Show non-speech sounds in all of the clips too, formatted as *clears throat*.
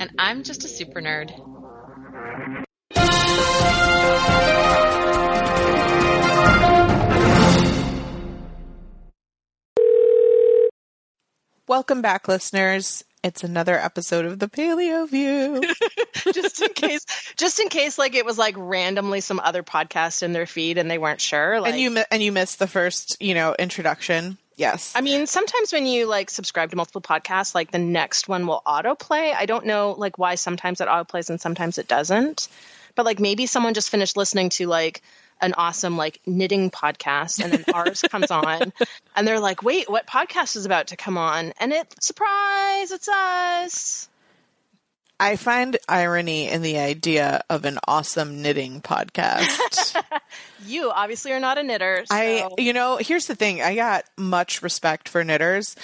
And I'm just a super nerd. Welcome back, listeners. It's another episode of the Paleo View. *laughs* just in case, just in case, like it was like randomly some other podcast in their feed and they weren't sure. Like, and you and you missed the first, you know, introduction. Yes. I mean, sometimes when you like subscribe to multiple podcasts, like the next one will autoplay. I don't know like why sometimes it autoplays and sometimes it doesn't. But like maybe someone just finished listening to like an awesome like knitting podcast and then ours *laughs* comes on and they're like wait what podcast is about to come on and it surprise it's us i find irony in the idea of an awesome knitting podcast *laughs* you obviously are not a knitter so. i you know here's the thing i got much respect for knitters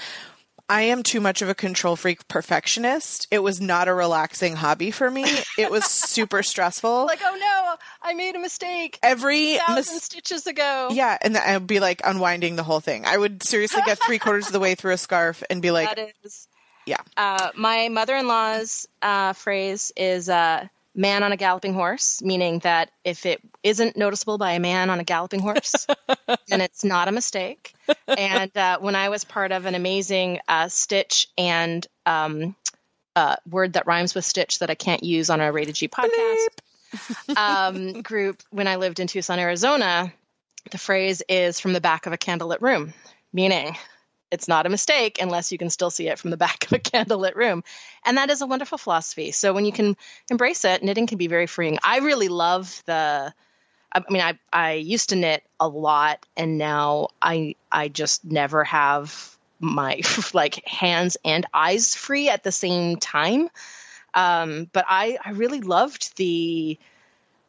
I am too much of a control freak perfectionist. It was not a relaxing hobby for me. It was *laughs* super stressful. Like, oh no, I made a mistake. Every thousand mis- stitches ago. Yeah, and I would be like unwinding the whole thing. I would seriously get three quarters of the way through a scarf and be like, "That is." Yeah. Uh, my mother-in-law's uh, phrase is uh, "man on a galloping horse," meaning that if it isn't noticeable by a man on a galloping horse, *laughs* then it's not a mistake and uh, when I was part of an amazing uh, Stitch and um, uh, word that rhymes with Stitch that I can't use on a Rated G podcast um, group when I lived in Tucson, Arizona, the phrase is from the back of a candlelit room, meaning it's not a mistake unless you can still see it from the *laughs* back of a candlelit room. And that is a wonderful philosophy. So when you can embrace it, knitting can be very freeing. I really love the I mean, I I used to knit a lot, and now I I just never have my *laughs* like hands and eyes free at the same time. Um, but I I really loved the.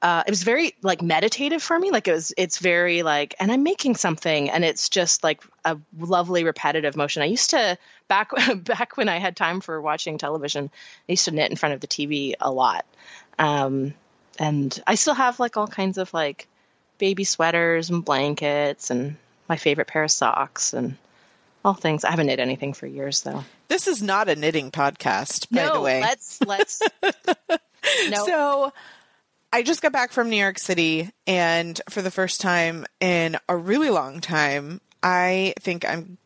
Uh, it was very like meditative for me. Like it was, it's very like, and I'm making something, and it's just like a lovely repetitive motion. I used to back *laughs* back when I had time for watching television. I used to knit in front of the TV a lot. Um, and I still have like all kinds of like baby sweaters and blankets and my favorite pair of socks and all things. I haven't knit anything for years though. This is not a knitting podcast, by no, the way. Let's let's *laughs* no. So I just got back from New York City and for the first time in a really long time, I think I'm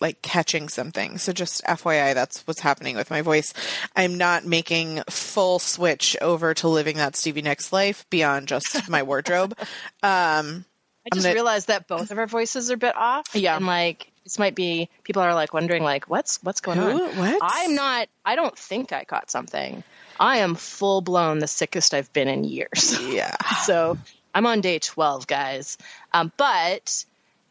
like catching something. So just FYI, that's what's happening with my voice. I'm not making full switch over to living that Stevie Nicks life beyond just *laughs* my wardrobe. Um, I just gonna, realized that both of our voices are a bit off. Yeah, and like this might be people are like wondering like what's what's going Who? on. What? I'm not. I don't think I caught something. I am full blown the sickest I've been in years. Yeah. *laughs* so I'm on day 12, guys. Um, but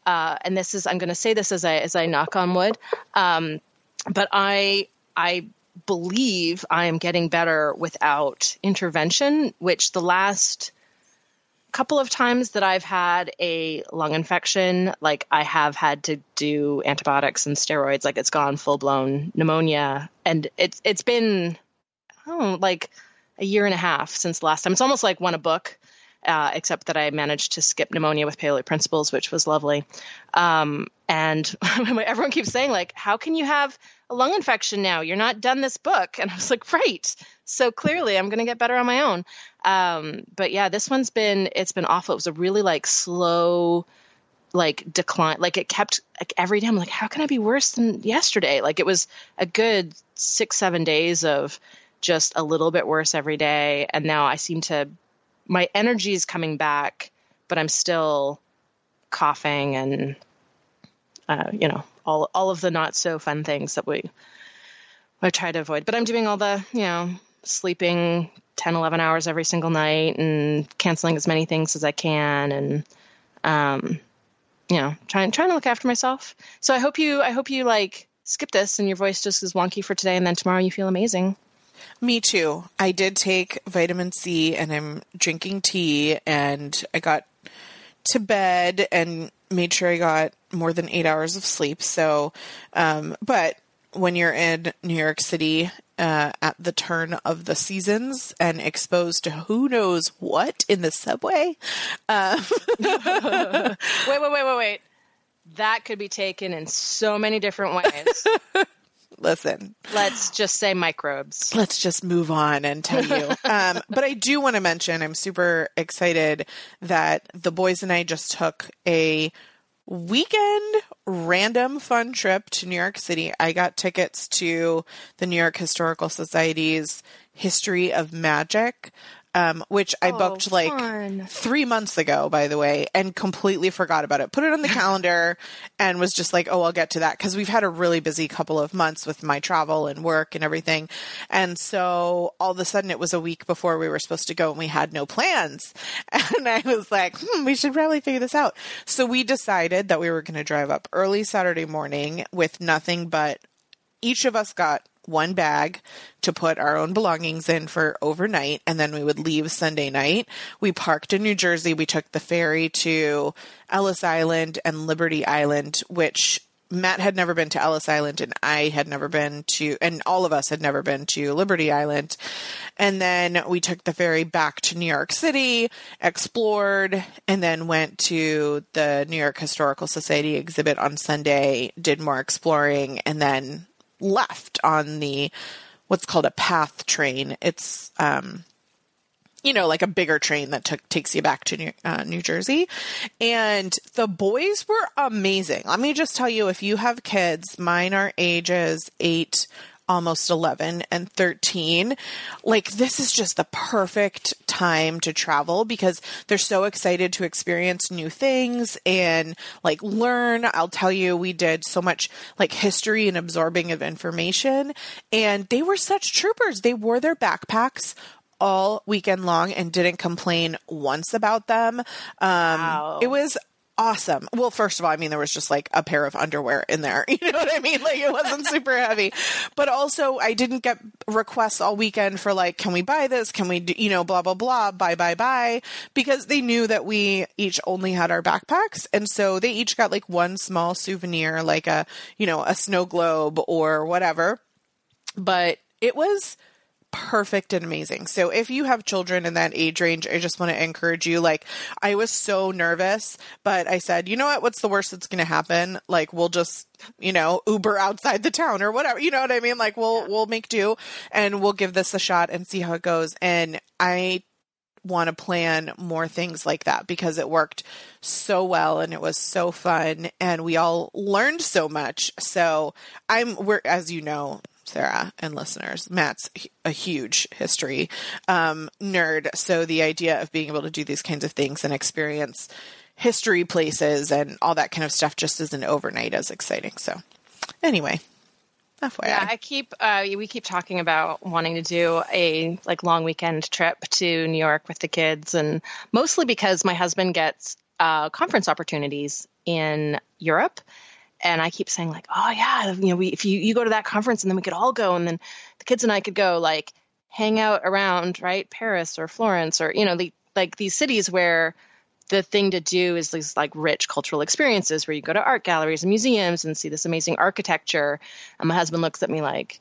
uh, and this is I'm going to say this as I as I knock on wood, um, but I I believe I am getting better without intervention, which the last couple of times that I've had a lung infection, like I have had to do antibiotics and steroids, like it's gone full blown pneumonia, and it's it's been oh like a year and a half since last time. It's almost like won a book uh, except that I managed to skip pneumonia with paleo principles, which was lovely. Um, and *laughs* everyone keeps saying, like, how can you have a lung infection now? You're not done this book. And I was like, right. So clearly I'm going to get better on my own. Um, but yeah, this one's been, it's been awful. It was a really like slow, like decline. Like it kept like every day I'm like, how can I be worse than yesterday? Like it was a good six, seven days of just a little bit worse every day. And now I seem to my energy is coming back, but I'm still coughing and uh, you know all all of the not so fun things that we I try to avoid. But I'm doing all the you know sleeping 10, 11 hours every single night and canceling as many things as I can and um, you know trying trying to look after myself. So I hope you I hope you like skip this and your voice just is wonky for today and then tomorrow you feel amazing. Me too. I did take vitamin C and I'm drinking tea and I got to bed and made sure I got more than eight hours of sleep. So, um, but when you're in New York City uh, at the turn of the seasons and exposed to who knows what in the subway. Um, *laughs* wait, wait, wait, wait, wait. That could be taken in so many different ways. *laughs* Listen, let's just say microbes. Let's just move on and tell you. *laughs* um, but I do want to mention I'm super excited that the boys and I just took a weekend random fun trip to New York City. I got tickets to the New York Historical Society's History of Magic um, which I oh, booked like three months ago, by the way, and completely forgot about it. Put it on the *laughs* calendar and was just like, oh, I'll get to that because we've had a really busy couple of months with my travel and work and everything. And so all of a sudden it was a week before we were supposed to go and we had no plans. *laughs* And I was like, hmm, we should probably figure this out. So we decided that we were going to drive up early Saturday morning with nothing but each of us got one bag to put our own belongings in for overnight and then we would leave Sunday night. We parked in New Jersey. We took the ferry to Ellis Island and Liberty Island, which Matt had never been to Ellis Island and I had never been to, and all of us had never been to Liberty Island. And then we took the ferry back to New York City, explored, and then went to the New York Historical Society exhibit on Sunday, did more exploring, and then left on the what's called a PATH train. It's um, you know, like a bigger train that took takes you back to New, uh, New Jersey. And the boys were amazing. Let me just tell you, if you have kids, mine are ages eight almost 11 and 13. Like, this is just the perfect time to travel because they're so excited to experience new things and like learn. I'll tell you, we did so much like history and absorbing of information, and they were such troopers. They wore their backpacks all weekend long and didn't complain once about them. Um, wow. It was awesome. Well, first of all, I mean, there was just like a pair of underwear in there. *laughs* You know what I mean? Like it wasn't *laughs* super heavy. But also, I didn't get requests all weekend for like, can we buy this? Can we do, you know, blah, blah, blah, buy, buy, buy, because they knew that we each only had our backpacks. And so they each got like one small souvenir, like a, you know, a snow globe or whatever. But it was perfect and amazing. So if you have children in that age range, I just want to encourage you. Like, I was so nervous, but I said, you know what? What's the worst that's going to happen? Like, we'll just, you know, Uber outside the town or whatever. You know what I mean? Like, we'll, yeah. we'll make do and we'll give this a shot and see how it goes. And I want to plan more things like that because it worked so well and it was so fun and we all learned so much. So I'm we're as you know, Sarah and listeners, Matt's a huge history um, nerd. So the idea of being able to do these kinds of things and experience history places and all that kind of stuff just isn't overnight as exciting. So anyway, FYI. Yeah, I keep uh, we keep talking about wanting to do a like long weekend trip to New York with the kids, and mostly because my husband gets uh, conference opportunities in Europe and I keep saying like, oh yeah, you know, we if you you go to that conference and then we could all go and then the kids and I could go like hang out around right Paris or Florence or you know the like these cities where the thing to do is these like rich cultural experiences where you go to art galleries and museums and see this amazing architecture. And my husband looks at me like,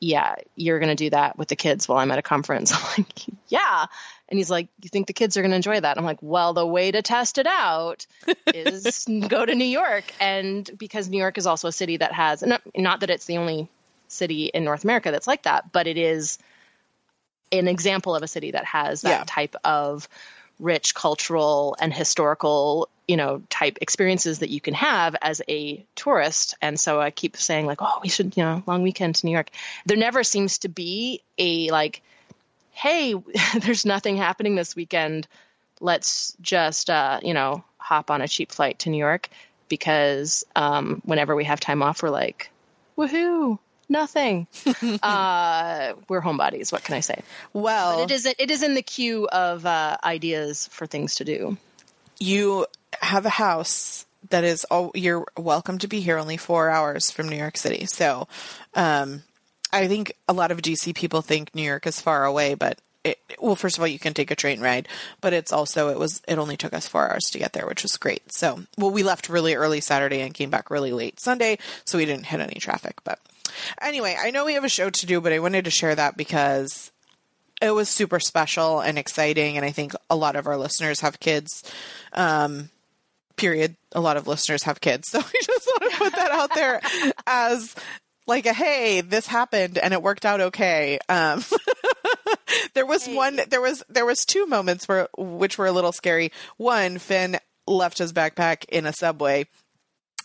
yeah, you're going to do that with the kids while I'm at a conference. *laughs* I'm like, yeah. And he's like, You think the kids are going to enjoy that? I'm like, Well, the way to test it out is *laughs* go to New York. And because New York is also a city that has, not, that it's the only city in North America that's like that, but it is an example of a city that has that yeah. type of rich cultural and historical you know type experiences that you can have as a tourist. And so i keep saying like oh we should you know long weekend to new york. There never seems to be a like hey, *laughs* there's nothing happening this weekend. Let's just, uh, you know, hop on a cheap flight to New York because um, whenever we have time off, we're like, woohoo, nothing. *laughs* uh, we're homebodies. What can I say? Well, but it is it is in the queue of uh, ideas for things to do. You have a house that is all you're welcome to be here only four hours from New York City. So, um, I think a lot of DC people think New York is far away, but it, well, first of all, you can take a train ride, but it's also it was it only took us four hours to get there, which was great. So, well, we left really early Saturday and came back really late Sunday, so we didn't hit any traffic. But anyway, I know we have a show to do, but I wanted to share that because it was super special and exciting, and I think a lot of our listeners have kids. Um, period. A lot of listeners have kids, *laughs* so we just want to put that out there *laughs* as like a hey, this happened and it worked out okay. Um, *laughs* there was hey. one, there was there was two moments where which were a little scary. One, Finn left his backpack in a subway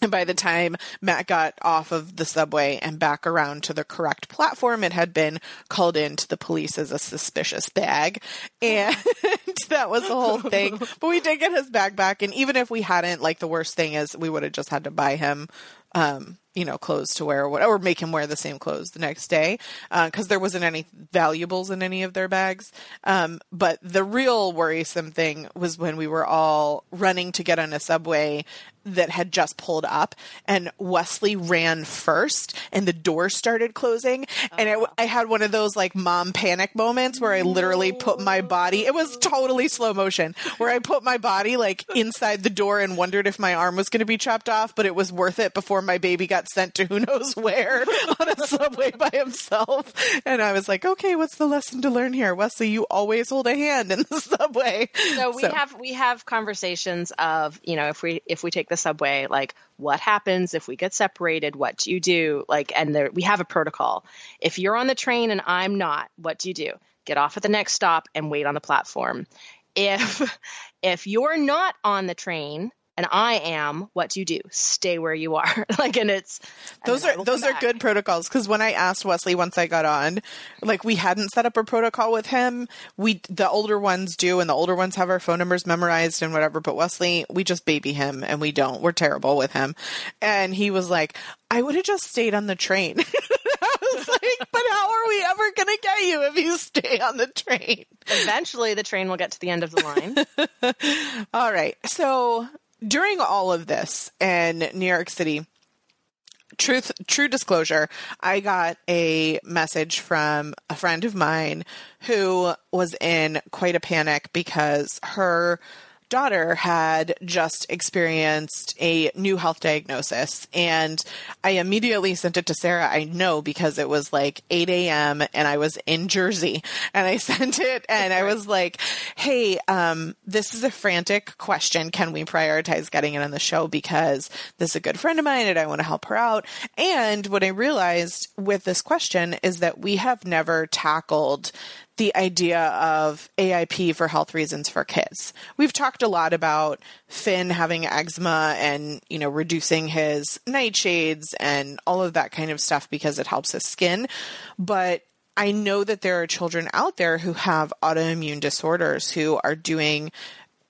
and *laughs* by the time Matt got off of the subway and back around to the correct platform, it had been called in to the police as a suspicious bag. And *laughs* that was the whole thing. *laughs* But we did get his bag back. And even if we hadn't, like the worst thing is we would have just had to buy him um, you know, clothes to wear or whatever, or make him wear the same clothes the next day because uh, there wasn't any valuables in any of their bags. Um, but the real worrisome thing was when we were all running to get on a subway that had just pulled up and Wesley ran first and the door started closing. And it, uh-huh. I had one of those like mom panic moments where I literally put my body it was totally slow motion where I put my body like inside the door and wondered if my arm was going to be chopped off but it was worth it before my baby got sent to who knows where *laughs* on a subway by himself. And I was like okay what's the lesson to learn here? Wesley you always hold a hand in the *laughs* subway. So we so. have we have conversations of you know if we if we take the subway like what happens if we get separated? What do you do? Like and there, we have a protocol. If you're on the train and i'm not what do you do? Get off at the next stop and wait on the platform. If *laughs* if you're not on the train and I am, what do you do? Stay where you are. *laughs* like, and it's those are those are good protocols because when I asked Wesley once I got on, like we hadn't set up a protocol with him. We the older ones do, and the older ones have our phone numbers memorized and whatever. But Wesley, we just baby him, and we don't. We're terrible with him. And he was like, "I would have just stayed on the train." *laughs* I was like, "But how are we ever going to get you if you stay on the train?" Eventually, the train will get to the end of the line. *laughs* All right, so during all of this in New York City, truth true disclosure i got a message from a friend of mine who was in quite a panic because her daughter had just experienced a new health diagnosis. And I immediately sent it to Sarah. I know because it was like 8 a.m. and I was in Jersey. And I *laughs* sent it and I was like, hey, um, this is a frantic question. Can we prioritize getting it on the show? Because this is a good friend of mine and I want to help her out. And what I realized with this question is that we have never tackled the idea of AIP for health reasons for kids. We've talked a lot about Finn having eczema and, you know, reducing his nightshades and all of that kind of stuff because it helps his skin. But I know that there are children out there who have autoimmune disorders who are doing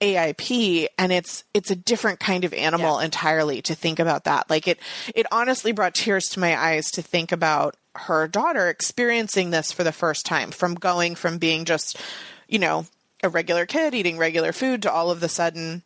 AIP and it's it's a different kind of animal yeah. entirely to think about that. Like it it honestly brought tears to my eyes to think about her daughter experiencing this for the first time from going from being just, you know, a regular kid eating regular food to all of the sudden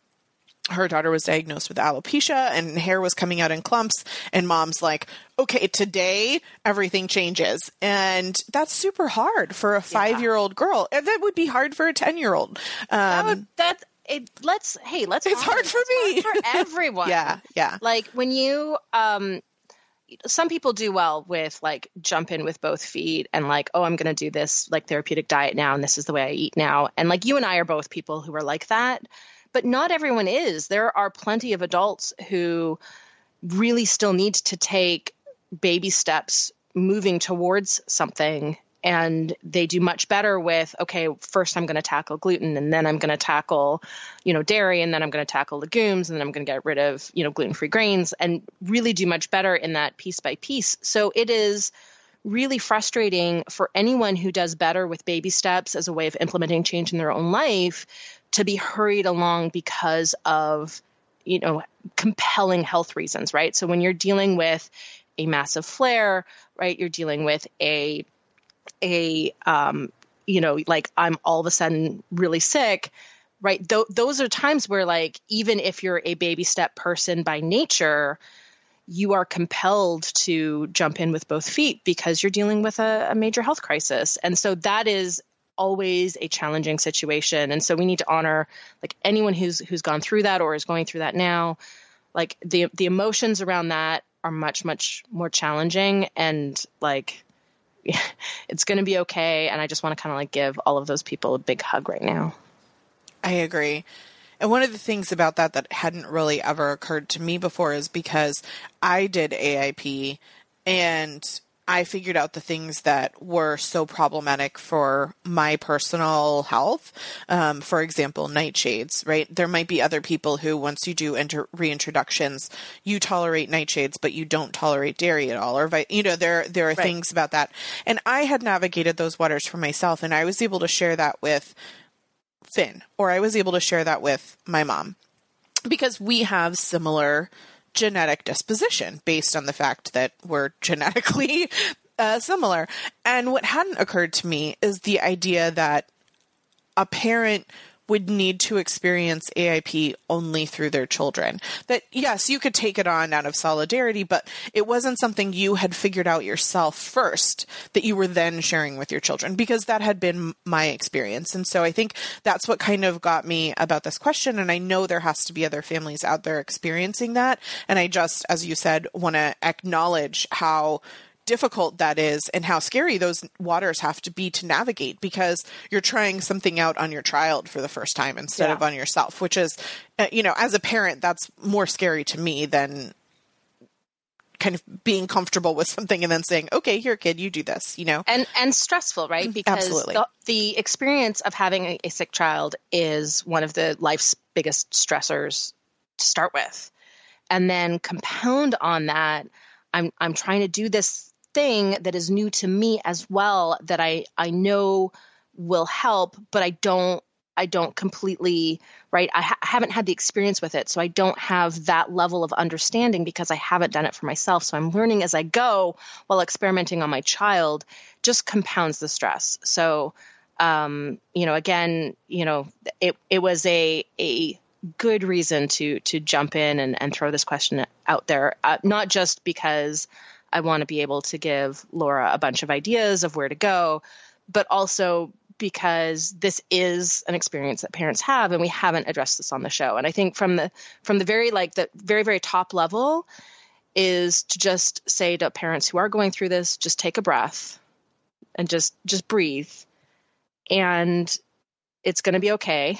her daughter was diagnosed with alopecia and hair was coming out in clumps and mom's like okay today everything changes and that's super hard for a five year old girl and that would be hard for a 10 year old um, that, it let's hey let's it's hard for me hard for *laughs* everyone. Yeah yeah. Like when you um some people do well with like jump in with both feet and like oh i'm going to do this like therapeutic diet now and this is the way i eat now. And like you and i are both people who are like that. But not everyone is. There are plenty of adults who really still need to take baby steps moving towards something and they do much better with okay first i'm going to tackle gluten and then i'm going to tackle you know dairy and then i'm going to tackle legumes and then i'm going to get rid of you know gluten-free grains and really do much better in that piece by piece. So it is really frustrating for anyone who does better with baby steps as a way of implementing change in their own life to be hurried along because of you know compelling health reasons right? So when you're dealing with a massive flare right you're dealing with a a um, you know like i'm all of a sudden really sick right? Th- those are times where like even if you're a baby step person by nature you are compelled to jump in with both feet because you're dealing with a, a major health crisis. And so that is always a challenging situation. And so we need to honor like anyone who's who's gone through that or is going through that now. Like the the emotions around that are much much more challenging and like *laughs* it's going to be okay and i just want to kind of like give all of those people a big hug right now. I agree. And one of the things about that that hadn't really ever occurred to me before is because i did aip and I figured out the things that were so problematic for my personal health. Um, for example, nightshades, right? There might be other people who, once you do inter- reintroductions, you tolerate nightshades, but you don't tolerate dairy at all. Or, you know, there, there are right. things about that. And I had navigated those waters for myself and I was able to share that with Finn, or I was able to share that with my mom because we have similar genetic disposition based on the fact that we're *laughs* genetically uh, similar. And what hadn't occurred to me is the idea that a parent would need to experience AIP only through their children. That, yes, you could take it on out of solidarity, but it wasn't something you had figured out yourself first that you were then sharing with your children because that had been my experience. And so I think that's what kind of got me about this question. And I know there has to be other families out there experiencing that. And I just, as you said, want to acknowledge how difficult that is and how scary those waters have to be to navigate because you're trying something out on your child for the first time instead yeah. of on yourself, which is, uh, you know, as a parent, that's more scary to me than kind of being comfortable with something and then saying, okay, here, kid, you do this, you know? And, and stressful, right? Because Absolutely. The, the experience of having a, a sick child is one of the life's biggest stressors to start with. And then compound on that, I'm, I'm trying to do this thing that is new to me as well that I I know will help, but I don't I don't completely right. I, ha- I, haven't had the experience with it, so I don't have that level of understanding because I haven't done it for myself. So I'm learning as I go while experimenting on my child. Just compounds the stress. So, um, you know, again, you know, it it was a a good reason to to jump in and, and throw this question out there, uh, not just because I want to be able to give Laura a bunch of ideas of where to go, but also because this is an experience that parents have and we haven't addressed this on the show. And I think from the from the very like the very very top level is to just say to parents who are going through this just take a breath and just just breathe and it's going to be okay.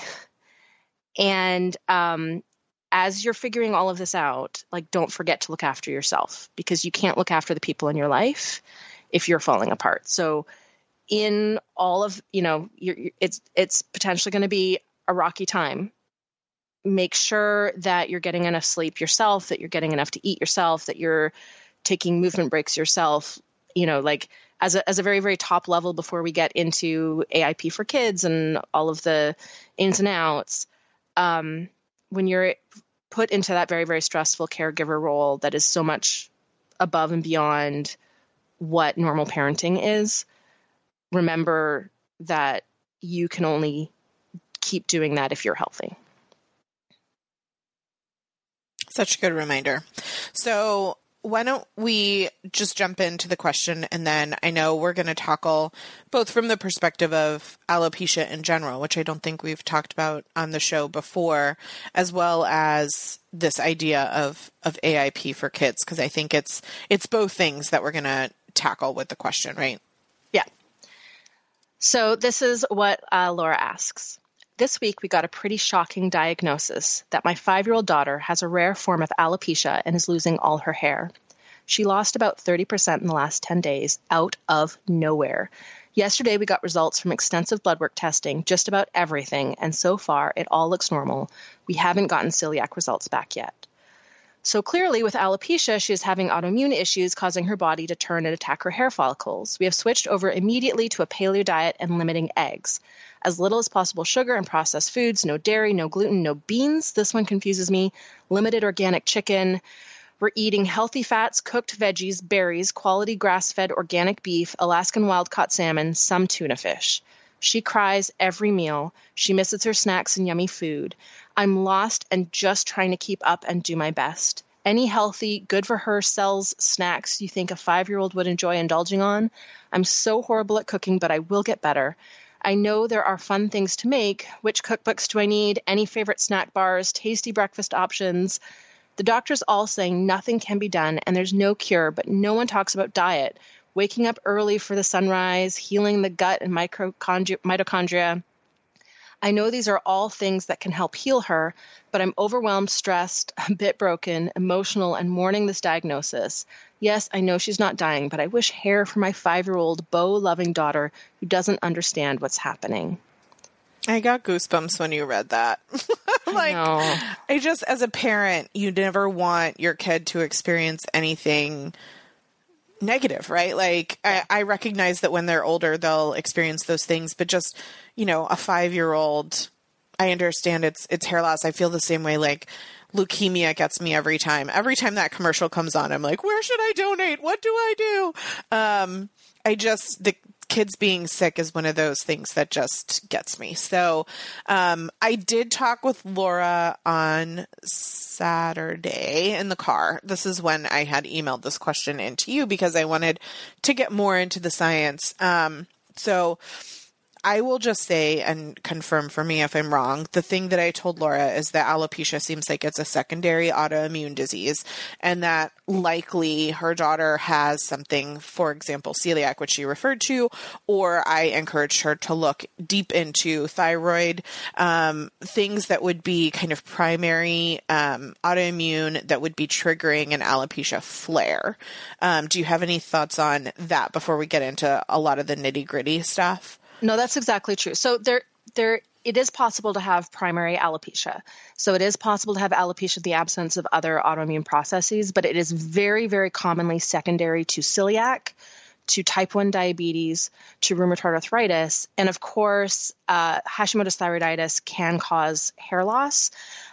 And um, as you're figuring all of this out, like don't forget to look after yourself because you can't look after the people in your life if you're falling apart. So in all of, you know, it's it's potentially going to be a rocky time. Make sure that you're getting enough sleep yourself, that you're getting enough to eat yourself, that you're taking movement breaks yourself, you know, like as a as a very very top level before we get into AIP for kids and all of the ins and outs. Um, when you're put into that very very stressful caregiver role that is so much above and beyond what normal parenting is remember that you can only keep doing that if you're healthy. Such a good reminder. So why don't we just jump into the question and then I know we're going to tackle both from the perspective of alopecia in general, which I don't think we've talked about on the show before, as well as this idea of of AIP for kids because I think it's it's both things that we're going to tackle with the question, right? Yeah. So this is what uh, Laura asks. This week, we got a pretty shocking diagnosis that my five year old daughter has a rare form of alopecia and is losing all her hair. She lost about 30% in the last 10 days out of nowhere. Yesterday, we got results from extensive blood work testing, just about everything, and so far, it all looks normal. We haven't gotten celiac results back yet. So clearly, with alopecia, she is having autoimmune issues causing her body to turn and attack her hair follicles. We have switched over immediately to a paleo diet and limiting eggs as little as possible sugar and processed foods, no dairy, no gluten, no beans. This one confuses me. Limited organic chicken. We're eating healthy fats, cooked veggies, berries, quality grass fed organic beef, Alaskan wild caught salmon, some tuna fish. She cries every meal. She misses her snacks and yummy food. I'm lost and just trying to keep up and do my best. any healthy, good for her cells snacks you think a five year old would enjoy indulging on? I'm so horrible at cooking, but I will get better. I know there are fun things to make. Which cookbooks do I need? Any favorite snack bars? Tasty breakfast options? The doctor's all saying nothing can be done and there's no cure, but no one talks about diet. Waking up early for the sunrise, healing the gut and mitochondria, I know these are all things that can help heal her, but I'm overwhelmed, stressed, *laughs* a bit broken, emotional, and mourning this diagnosis. Yes, I know she's not dying, but I wish hair for my five year old, bow loving daughter who doesn't understand what's happening. I got goosebumps when you read that. *laughs* like, I, I just, as a parent, you never want your kid to experience anything negative, right? Like I, I, recognize that when they're older, they'll experience those things, but just, you know, a five year old, I understand it's, it's hair loss. I feel the same way. Like leukemia gets me every time. Every time that commercial comes on, I'm like, where should I donate? What do I do? Um, I just, the, kids being sick is one of those things that just gets me. So um, I did talk with Laura on Saturday in the car. This is when I had emailed this question into you because I wanted to get more into the science. Um, so I will just say and confirm for me if I'm wrong. The thing that I told Laura is that alopecia seems like it's a secondary autoimmune disease, and that likely her daughter has something, for example, celiac, which she referred to, or I encouraged her to look deep into thyroid, um, things that would be kind of primary um, autoimmune that would be triggering an alopecia flare. Um, do you have any thoughts on that before we get into a lot of the nitty gritty stuff? No, that's exactly true. So there, there, it is possible to have primary alopecia. So it is possible to have alopecia in the absence of other autoimmune processes, but it is very, very commonly secondary to celiac, to type 1 diabetes, to rheumatoid arthritis, and of course, uh, Hashimoto's thyroiditis can cause hair loss.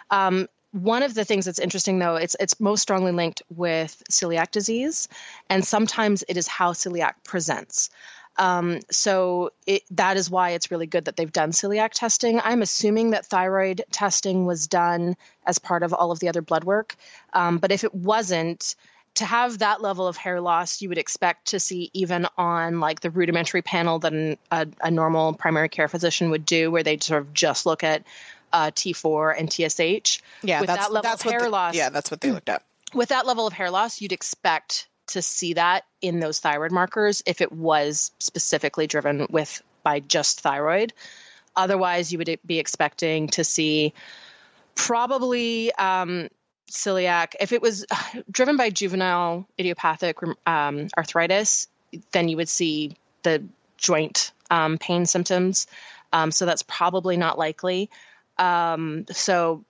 Um, one of the things that's interesting, though, it's it's most strongly linked with celiac disease, and sometimes it is how celiac presents. Um, so it, that is why it's really good that they've done celiac testing. I'm assuming that thyroid testing was done as part of all of the other blood work. Um, but if it wasn't, to have that level of hair loss, you would expect to see even on like the rudimentary panel that an, a, a, normal primary care physician would do, where they sort of just look at uh, T4 and TSH. Yeah, with that level that's of hair the, loss. Yeah, that's what they looked at. *clears throat* With that level of hair loss, you'd expect to see that in those thyroid markers if it was specifically driven with by just thyroid. Otherwise, you would be expecting to see probably um, celiac. If it was *sighs* driven by juvenile idiopathic um, arthritis, then you would see the joint um, pain symptoms. Um, so that's probably not likely. Um, so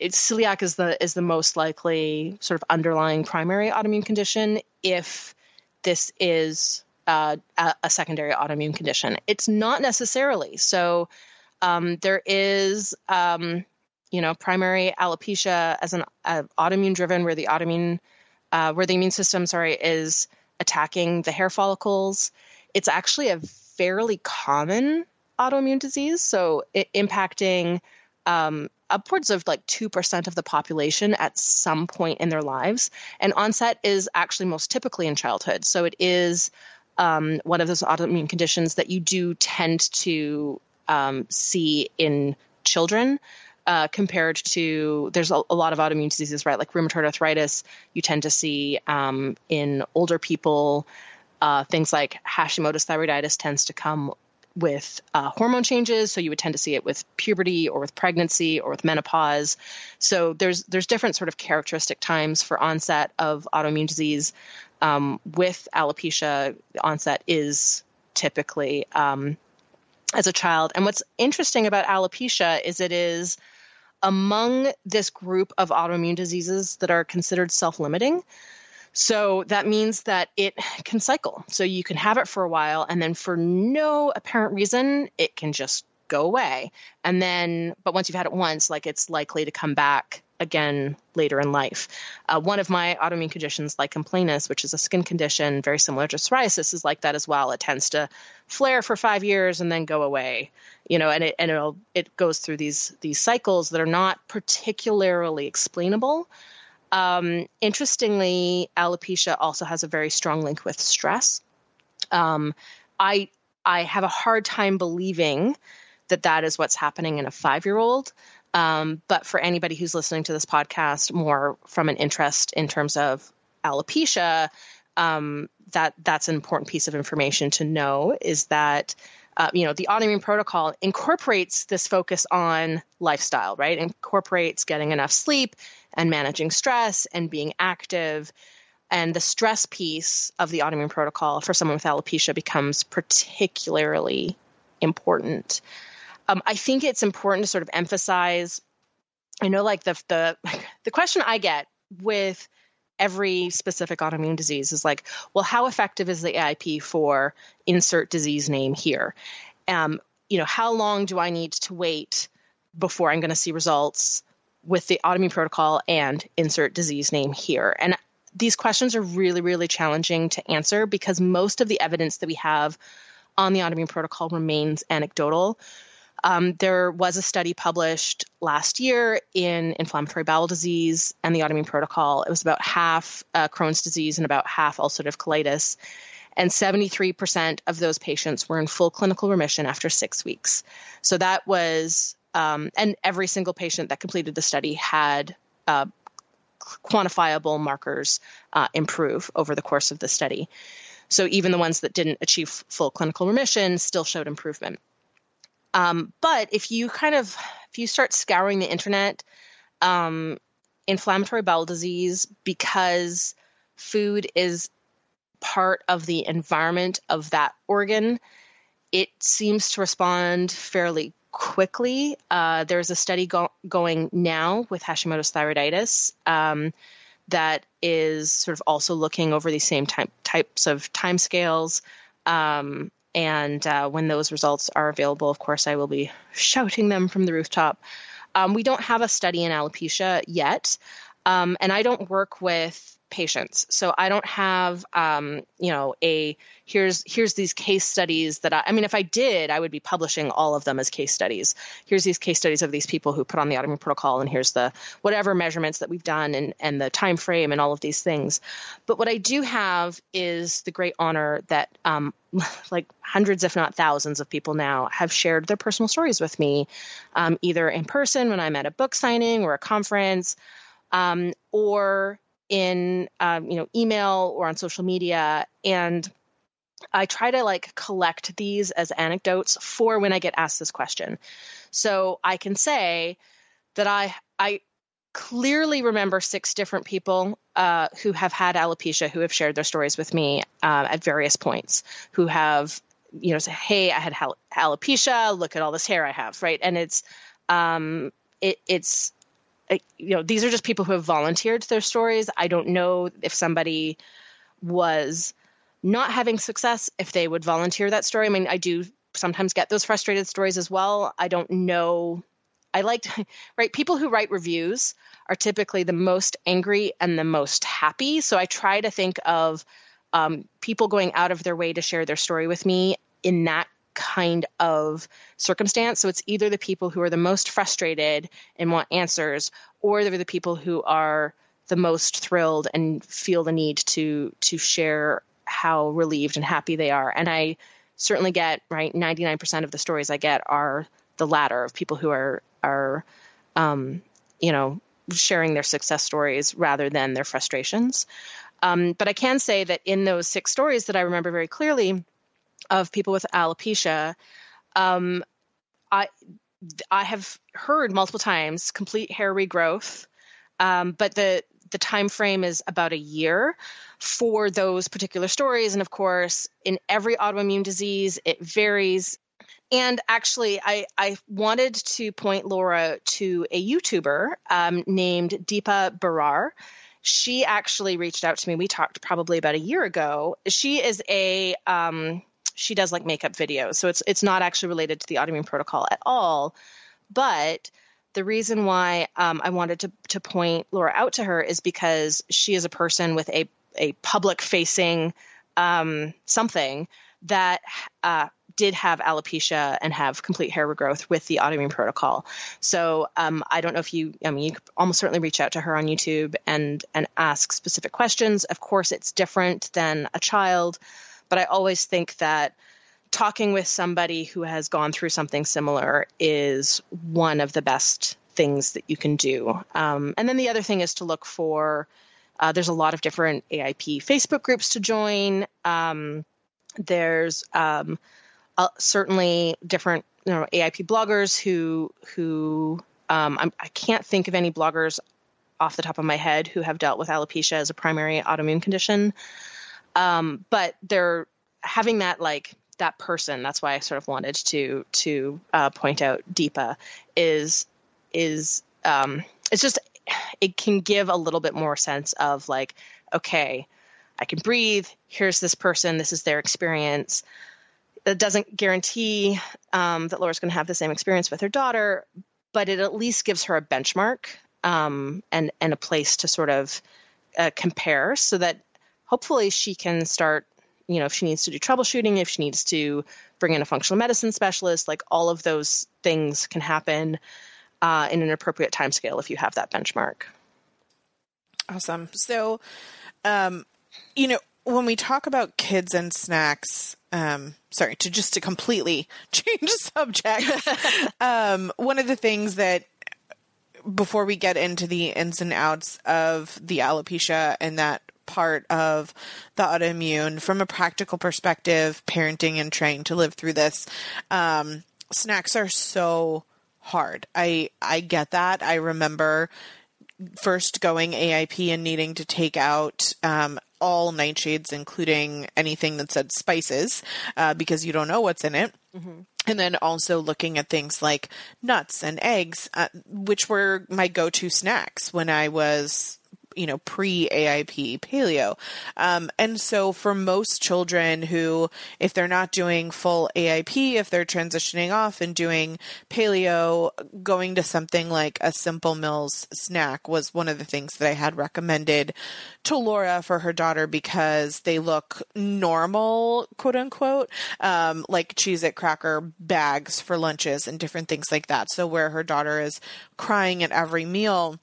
celiac is the is the most likely sort of underlying primary autoimmune condition if this is uh, a, secondary autoimmune condition. It's not necessarily. So um, there is, um, you know, primary alopecia as an uh, autoimmune driven, where the autoimmune, uh, where the immune system, sorry, is attacking the hair follicles. It's actually a fairly common autoimmune disease, so impacting um, upwards of like 2% of the population at some point in their lives. And onset is actually most typically in childhood. So it is um, one of those autoimmune conditions that you do tend to um, see in children. Uh, compared to there's a, a, lot of autoimmune diseases, right? Like rheumatoid arthritis, you tend to see um, in older people. Uh, things like Hashimoto's thyroiditis tends to come with uh, hormone changes. So you would tend to see it with puberty or with pregnancy or with menopause. So there's there's different sort of characteristic times for onset of autoimmune disease. Um, with alopecia, onset is typically um, as a child. And what's interesting about alopecia is it is among this group of autoimmune diseases that are considered self-limiting. So that means that it can cycle. So you can have it for a while, and then for no apparent reason, it can just go away. And then, but once you've had it once, like it's likely to come back again later in life. Uh, one of my autoimmune conditions, lichen planus, which is a skin condition very similar to psoriasis, is like that as well. It tends to flare for five years and then go away. You know, and it and it'll it goes through these these cycles that are not particularly explainable. Um, interestingly, alopecia also has a very strong link with stress. Um, I I have a hard time believing that that is what's happening in a five year old. Um, but for anybody who's listening to this podcast more from an interest in terms of alopecia, um, that that's an important piece of information to know is that uh, you know the autoimmune protocol incorporates this focus on lifestyle right incorporates getting enough sleep and managing stress and being active. And the stress piece of the autoimmune protocol for someone with alopecia becomes particularly important. Um, i think it's important to sort of emphasize i know like the the *laughs* the question i get with every specific autoimmune disease is like, well, how effective is the AIP for insert disease name here? Um, you know, how long do I need to wait before I'm going to see results with the autoimmune protocol and insert disease name here? And these questions are really, really challenging to answer because most of the evidence that we have on the autoimmune protocol remains anecdotal. Um, there was a study published last year in inflammatory bowel disease and the autoimmune protocol. It was about half uh, Crohn's disease and about half ulcerative colitis. And 73% of those patients were in full clinical remission after six weeks. So that was, um, and every single patient that completed the study had uh, quantifiable markers uh, improve over the course of the study. So even the ones that didn't achieve full clinical remission still showed improvement. Um, but if you kind of if you start scouring the internet, um, inflammatory bowel disease because food is part of the environment of that organ, it seems to respond fairly quickly. Uh, there's a study go- going now with Hashimoto's thyroiditis um, that is sort of also looking over these same type, types of timescales. Um, and uh, when those results are available, of course, I will be shouting them from the rooftop. Um, we don't have a study in alopecia yet, um, and I don't work with patients. So I don't have, um, you know, a here's here's these case studies that I, I mean, if I did, I would be publishing all of them as case studies. Here's these case studies of these people who put on the autoimmune protocol, and here's the whatever measurements that we've done and and the time frame and all of these things. But what I do have is the great honor that um, *laughs* like hundreds, if not thousands, of people now have shared their personal stories with me, um, either in person when I'm at a book signing or a conference, um, or in um, you know email or on social media and i try to like collect these as anecdotes for when i get asked this question. So i can say that i i clearly remember six different people uh, who have had alopecia who have shared their stories with me uh, at various points who have you know say hey i had alopecia. Look at all this hair i have right? And it's um, it, it's you know, these are just people who have volunteered their stories. I don't know if somebody was not having success if they would volunteer that story. I mean, I do sometimes get those frustrated stories as well. I don't know. I like *laughs* right people who write reviews are typically the most angry and the most happy. So I try to think of um, people going out of their way to share their story with me in that kind of circumstance. So it's either the people who are the most frustrated and want answers, or they're the people who are the most thrilled and feel the need to to share how relieved and happy they are. And I certainly get right 99% of the stories I get are the latter of people who are are um, you know sharing their success stories rather than their frustrations. Um, but I can say that in those six stories that I remember very clearly, of people with alopecia, um, I I have heard multiple times complete hair regrowth, um, but the the time frame is about a year for those particular stories, and of course, in every autoimmune disease, it varies. And actually, I, I wanted to point Laura to a YouTuber um, named Deepa Berar. She actually reached out to me. We talked probably about a year ago. She is a um, she does like makeup videos. So it's it's not actually related to the autoimmune protocol at all. But the reason why um, I wanted to to point Laura out to her is because she is a person with a a public facing um, something that uh, did have alopecia and have complete hair regrowth with the autoimmune protocol. So um, I don't know if you, I mean, you could almost certainly reach out to her on YouTube and and ask specific questions. Of course, it's different than a child, but I always think that talking with somebody who has gone through something similar is one of the best things that you can do. Um, and then the other thing is to look for. Uh, there's a lot of different AIP Facebook groups to join. Um, there's um, uh, certainly different you know, AIP bloggers who who um, i can not think of any bloggers off the top of my head who have dealt with alopecia as a primary autoimmune condition. Um, but they're having that like that person. That's why I sort of wanted to to uh, point out Deepa is is um, it's just it can give a little bit more sense of like okay I can breathe. Here's this person. This is their experience. It doesn't guarantee um, that Laura's going to have the same experience with her daughter, but it at least gives her a benchmark um, and and a place to sort of uh, compare, so that hopefully she can start. You know, if she needs to do troubleshooting, if she needs to bring in a functional medicine specialist, like all of those things can happen uh, in an appropriate time scale if you have that benchmark. Awesome. So, um, you know, when we talk about kids and snacks, um, sorry, to just to completely *laughs* change the subject, *laughs* um, one of the things that before we get into the ins and outs of the alopecia and that part of the autoimmune from a practical perspective, parenting and trying to live through this, um, snacks are so hard. I I get that. I remember first going AIP and needing to take out um, all nightshades, including anything that said spices, uh, because you don't know what's in it. Mm-hmm. And then also looking at things like nuts and eggs, uh, which were my go to snacks when I was you know, pre AIP paleo. Um, and so for most children who, if they're not doing full AIP, if they're transitioning off and doing paleo, going to something like a Simple Mills snack was one of the things that I had recommended to Laura for her daughter because they look normal, quote unquote, um, like Cheez It cracker bags for lunches and different things like that. So where her daughter is crying at every meal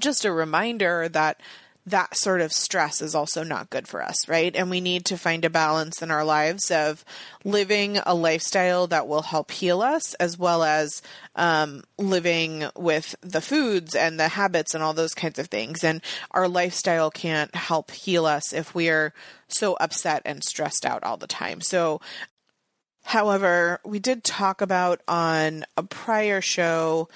just a reminder that that sort of stress is also not good for us, right? And we need to find a balance in our lives of living a lifestyle that will help heal us, as well as um, living with the foods and the habits and all those kinds of things. And our lifestyle can't help heal us if we are so upset and stressed out all the time. So, however, we did talk about on a prior show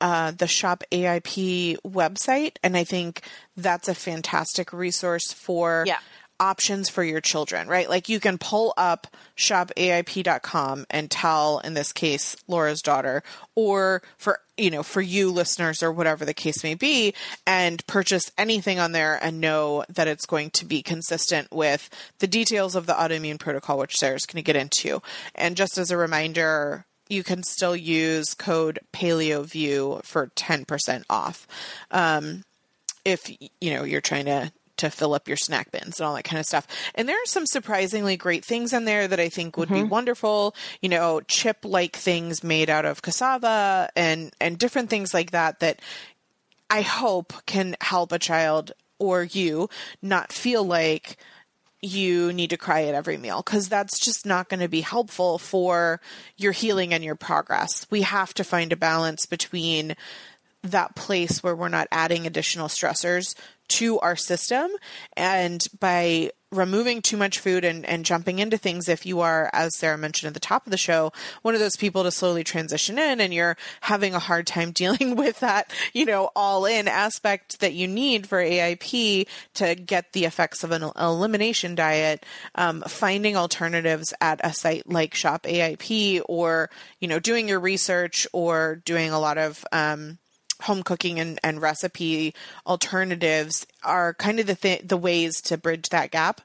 uh, the Shop AIP website, and I think that's a fantastic resource for yeah. options for your children, right? Like you can pull up shopaip.com and tell, in this case, Laura's daughter, or for you know, for you listeners or whatever the case may be, and purchase anything on there and know that it's going to be consistent with the details of the autoimmune protocol, which Sarah's going to get into. And just as a reminder, you can still use code PaleoView for 10% off. Um, if you know you're trying to to fill up your snack bins and all that kind of stuff. And there are some surprisingly great things in there that I think would mm-hmm. be wonderful. You know, chip like things made out of cassava and and different things like that that I hope can help a child or you not feel like you need to cry at every meal because that's just not going to be helpful for your healing and your progress. We have to find a balance between that place where we're not adding additional stressors to our system and by removing too much food and, and jumping into things if you are as sarah mentioned at the top of the show one of those people to slowly transition in and you're having a hard time *laughs* dealing with that you know all in aspect that you need for aip to get the effects of an elimination diet um, finding alternatives at a site like shop aip or you know doing your research or doing a lot of um, home cooking and, and recipe alternatives are kind of the th- the ways to bridge that gap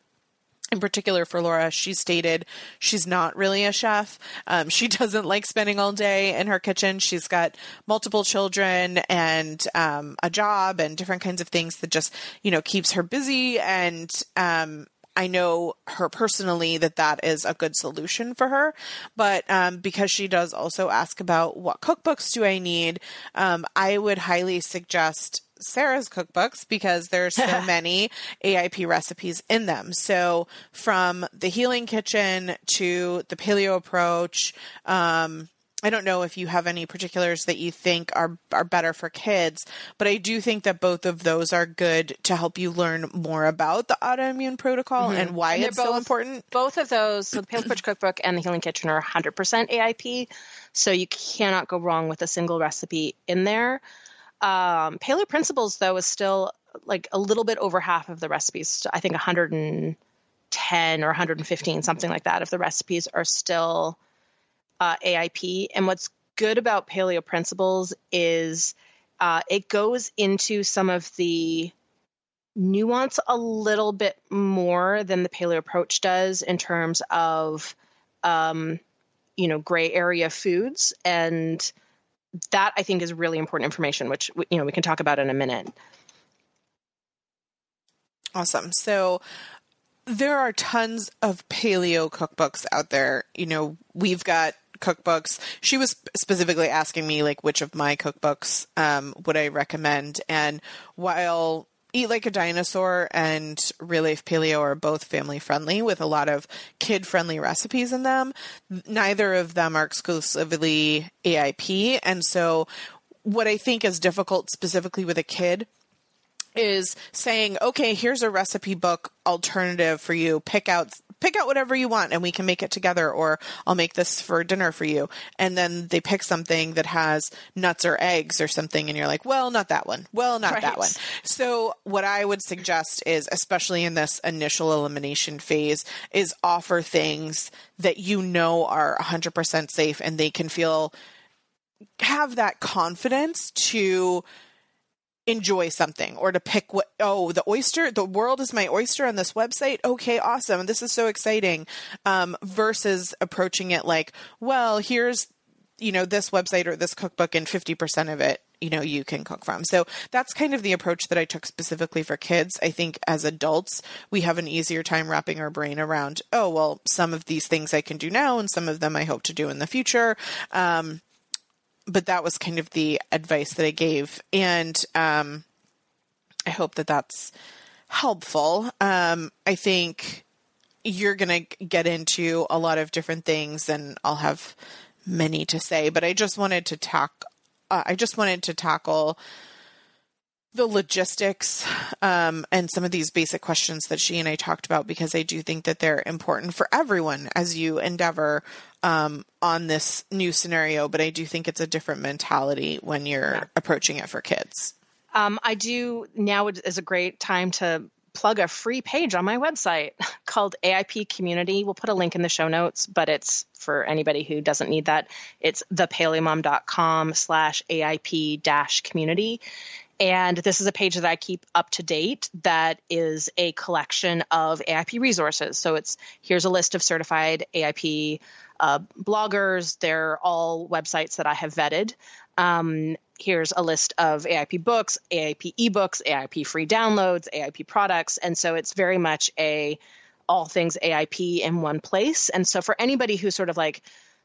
in particular for Laura, she stated she's not really a chef. Um, she *laughs* doesn't like spending all day in her kitchen. She's got multiple children and um, a job and different kinds of things that just you know keeps her busy. And um, I know her personally that that is a good solution for her. But um, because she does also ask about what cookbooks do I need, um, I would highly suggest Sarah's cookbooks because there's so *laughs* many AIP recipes in them. So from the healing kitchen to the paleo approach, um, I don't know if you have any particulars that you think are are better for kids, but I do think that both of those are good to help you learn more about the autoimmune protocol mm-hmm. and why and it's both, so important. Both of those, so the Paleo Approach Cookbook and the Healing Kitchen are 100% AIP, so you cannot go wrong with a single recipe in there. Um, Paleo Principles though is still like a little bit over half of the recipes. I think 110 or 115, something like that. If the recipes are still uh, AIP. And what's good about Paleo Principles is uh, it goes into some of the nuance a little bit more than the Paleo approach does in terms of, um, you know, gray area foods. And that I think is really important information, which, you know, we can talk about in a minute. Awesome. So there are tons of paleo cookbooks out there. You know, we've got cookbooks. She was specifically asking me like which of my cookbooks um, would I recommend, and while Eat Like a Dinosaur and Real Life Paleo are both family friendly with a lot of kid friendly recipes in them. Neither of them are exclusively AIP. And so, what I think is difficult specifically with a kid is saying, okay, here's a recipe book alternative for you. Pick out pick out whatever you want and we can make it together or I'll make this for dinner for you. And then they pick something that has nuts or eggs or something and you're like, well, not that one. Well, not right. that one. So what I would suggest is especially in this initial elimination phase is offer things that you know are 100% safe and they can feel have that confidence to enjoy something or to pick what oh the oyster the world is my oyster on this website? Okay awesome. This is so exciting. Um, versus approaching it like well here's you know this website or this cookbook and 50% of it you know you can cook from. So that's kind of the approach that i took specifically for kids. I think as adults we have an easier time wrapping our brain around oh well some of these things i can do now and some of them i hope to do in the future. Um, but that was kind of the advice that I gave, and um, I hope that that's helpful. Um, I think you're going to get into a lot of different things, and I'll have many to say. But I just wanted to talk. Uh, I just wanted to tackle the logistics um, and some of these basic questions that she and I talked about because I do think that they're important for everyone as you endeavor um, on this new scenario. But I do think it's a different mentality when you're yeah. approaching it for kids. Um, I do now is a great time to plug a free page on my website *laughs* called AIP Community. We'll put a link in the show notes, but it's for anybody who doesn't need that. It's thepaleomom.com slash AIP dash community. And this is a page that I keep up to date that is a collection of AIP resources. So it's here's a list of certified AIP uh, bloggers. They're all websites that I have vetted. Um, here's a list of AIP books, AIP ebooks, AIP free downloads, AIP products. And so it's very much a all things AIP in one place. And so for anybody who's sort of like,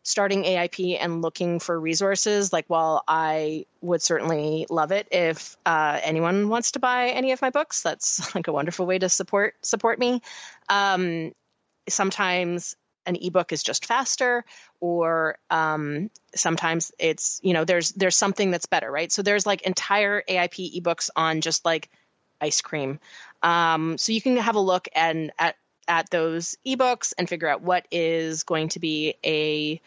starting AIP and looking for resources, like while I would certainly love it if uh, anyone wants to buy any of my books, that's *laughs* like a wonderful way to support support me. Um, sometimes an ebook is just faster, or um, sometimes it's you know there's there's something that's better, right? So there's like entire AIP ebooks on just like ice cream. Um, so you can have a look and at at those ebooks and figure out what is going to be a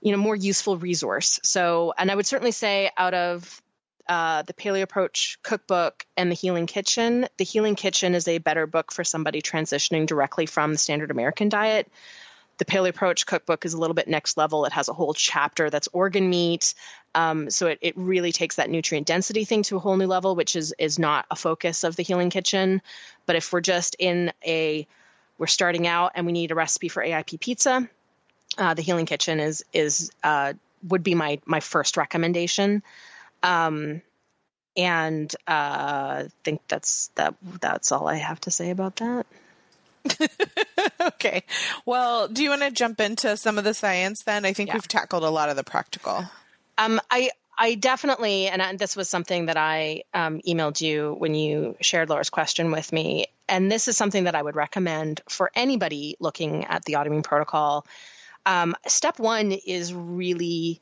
you know more useful resource. So and i would certainly say out of uh, the paleo approach cookbook and the healing kitchen the healing kitchen is a better book for somebody transitioning directly from the standard american diet. The paleo approach cookbook is a little bit next level. It has a whole chapter that's organ meat. Um, so it, it really takes that nutrient density thing to a whole new level which is is not a focus of the healing kitchen. But if we're just in a we're starting out and we need a recipe for AIP pizza, uh, the Healing Kitchen is is uh, would be my my first recommendation. Um, and uh, I think that's that that's all I have to say about that. *laughs* okay. Well, do you want to jump into some of the science then? I think yeah. we've tackled a lot of the practical. Um, I I definitely, and this was something that I um, emailed you when you shared Laura's question with me. And this is something that I would recommend for anybody looking at the autoimmune protocol. Um, step one is really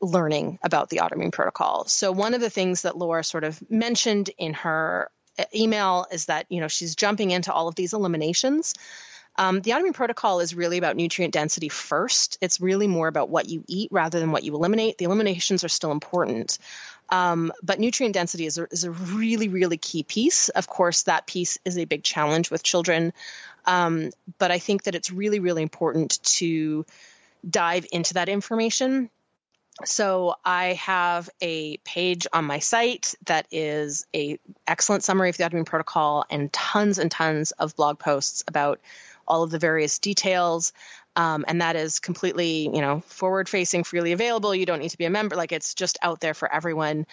learning about the autoimmune protocol. So, one of the things that Laura sort of mentioned in her uh, email is that, you know, she's jumping into all of these eliminations. Um, the autoimmune protocol is really about nutrient density first. It's really more about what you eat rather than what you eliminate. The eliminations are still important. Um, but nutrient density is a, is a, really, really key piece. Of course, that piece is a big challenge with children. Um, but I think that it's really, really important to dive into that information. So I have a page on my site that is a excellent summary of the autoimmune protocol and tons and tons of blog posts about all of the various details. Um, and that is completely, you know, forward facing, freely available. You don't need to be a member. Like it's just out there for everyone.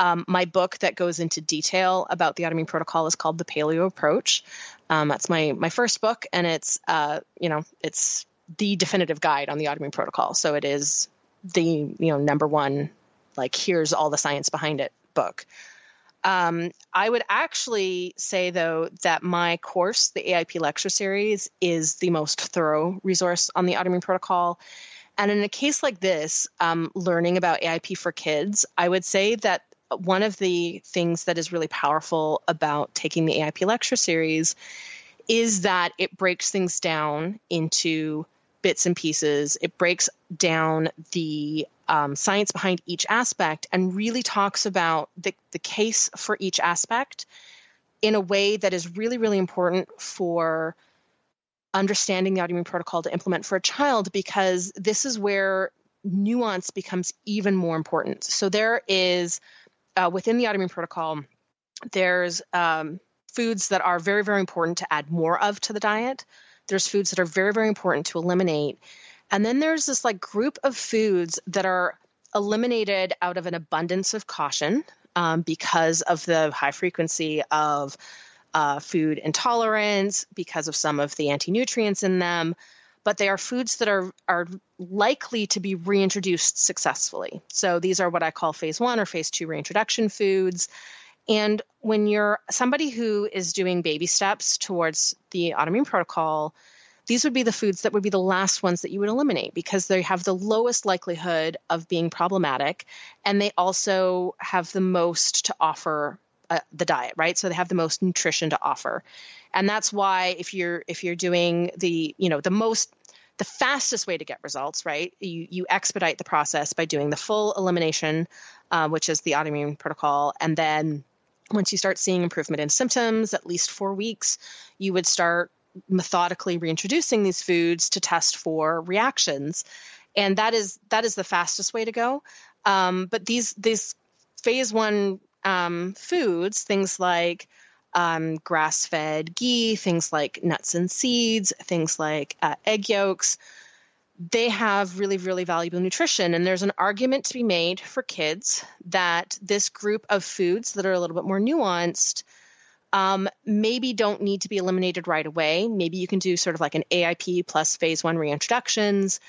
Um, my book that goes into detail about the autoimmune protocol is called The Paleo Approach. Um, that's my my first book, and it's uh, you know it's the definitive guide on the autoimmune protocol. So it is the you know number one, like here's all the science behind it book. Um, I would actually say, though, that my course, the AIP lecture series, is the most thorough resource on the autoimmune protocol. And in a case like this, um, learning about AIP for kids, I would say that one of the things that is really powerful about taking the AIP lecture series is that it breaks things down into bits and pieces. It breaks down the um, science behind each aspect and really talks about the, the case for each aspect in a way that is really, really important for understanding the autoimmune protocol to implement for a child because this is where nuance becomes even more important. So there is uh, within the autoimmune protocol, there's um, foods that are very, very important to add more of to the diet. There's foods that are very, very important to eliminate. And then there's this like group of foods that are eliminated out of an abundance of caution um, because of the high frequency of uh, food intolerance, because of some of the anti nutrients in them. But they are foods that are, are likely to be reintroduced successfully. So these are what I call phase one or phase two reintroduction foods. And when you're somebody who is doing baby steps towards the autoimmune protocol, these would be the foods that would be the last ones that you would eliminate because they have the lowest likelihood of being problematic and they also have the most to offer uh, the diet right? So they have the most nutrition to offer. And that's why if you're if you're doing the you know the most the fastest way to get results right? You you expedite the process by doing the full elimination uh, which is the autoimmune protocol and then once you start seeing improvement in symptoms, at least four weeks, you would start methodically reintroducing these foods to test for reactions, and that is that is the fastest way to go. Um, but these these phase one um, foods, things like um, grass-fed ghee, things like nuts and seeds, things like uh, egg yolks, they have really, really valuable nutrition. And there's an argument to be made for kids that this group of foods that are a little bit more nuanced um, maybe don't need to be eliminated right away. Maybe you can do sort of like an AIP plus phase one reintroductions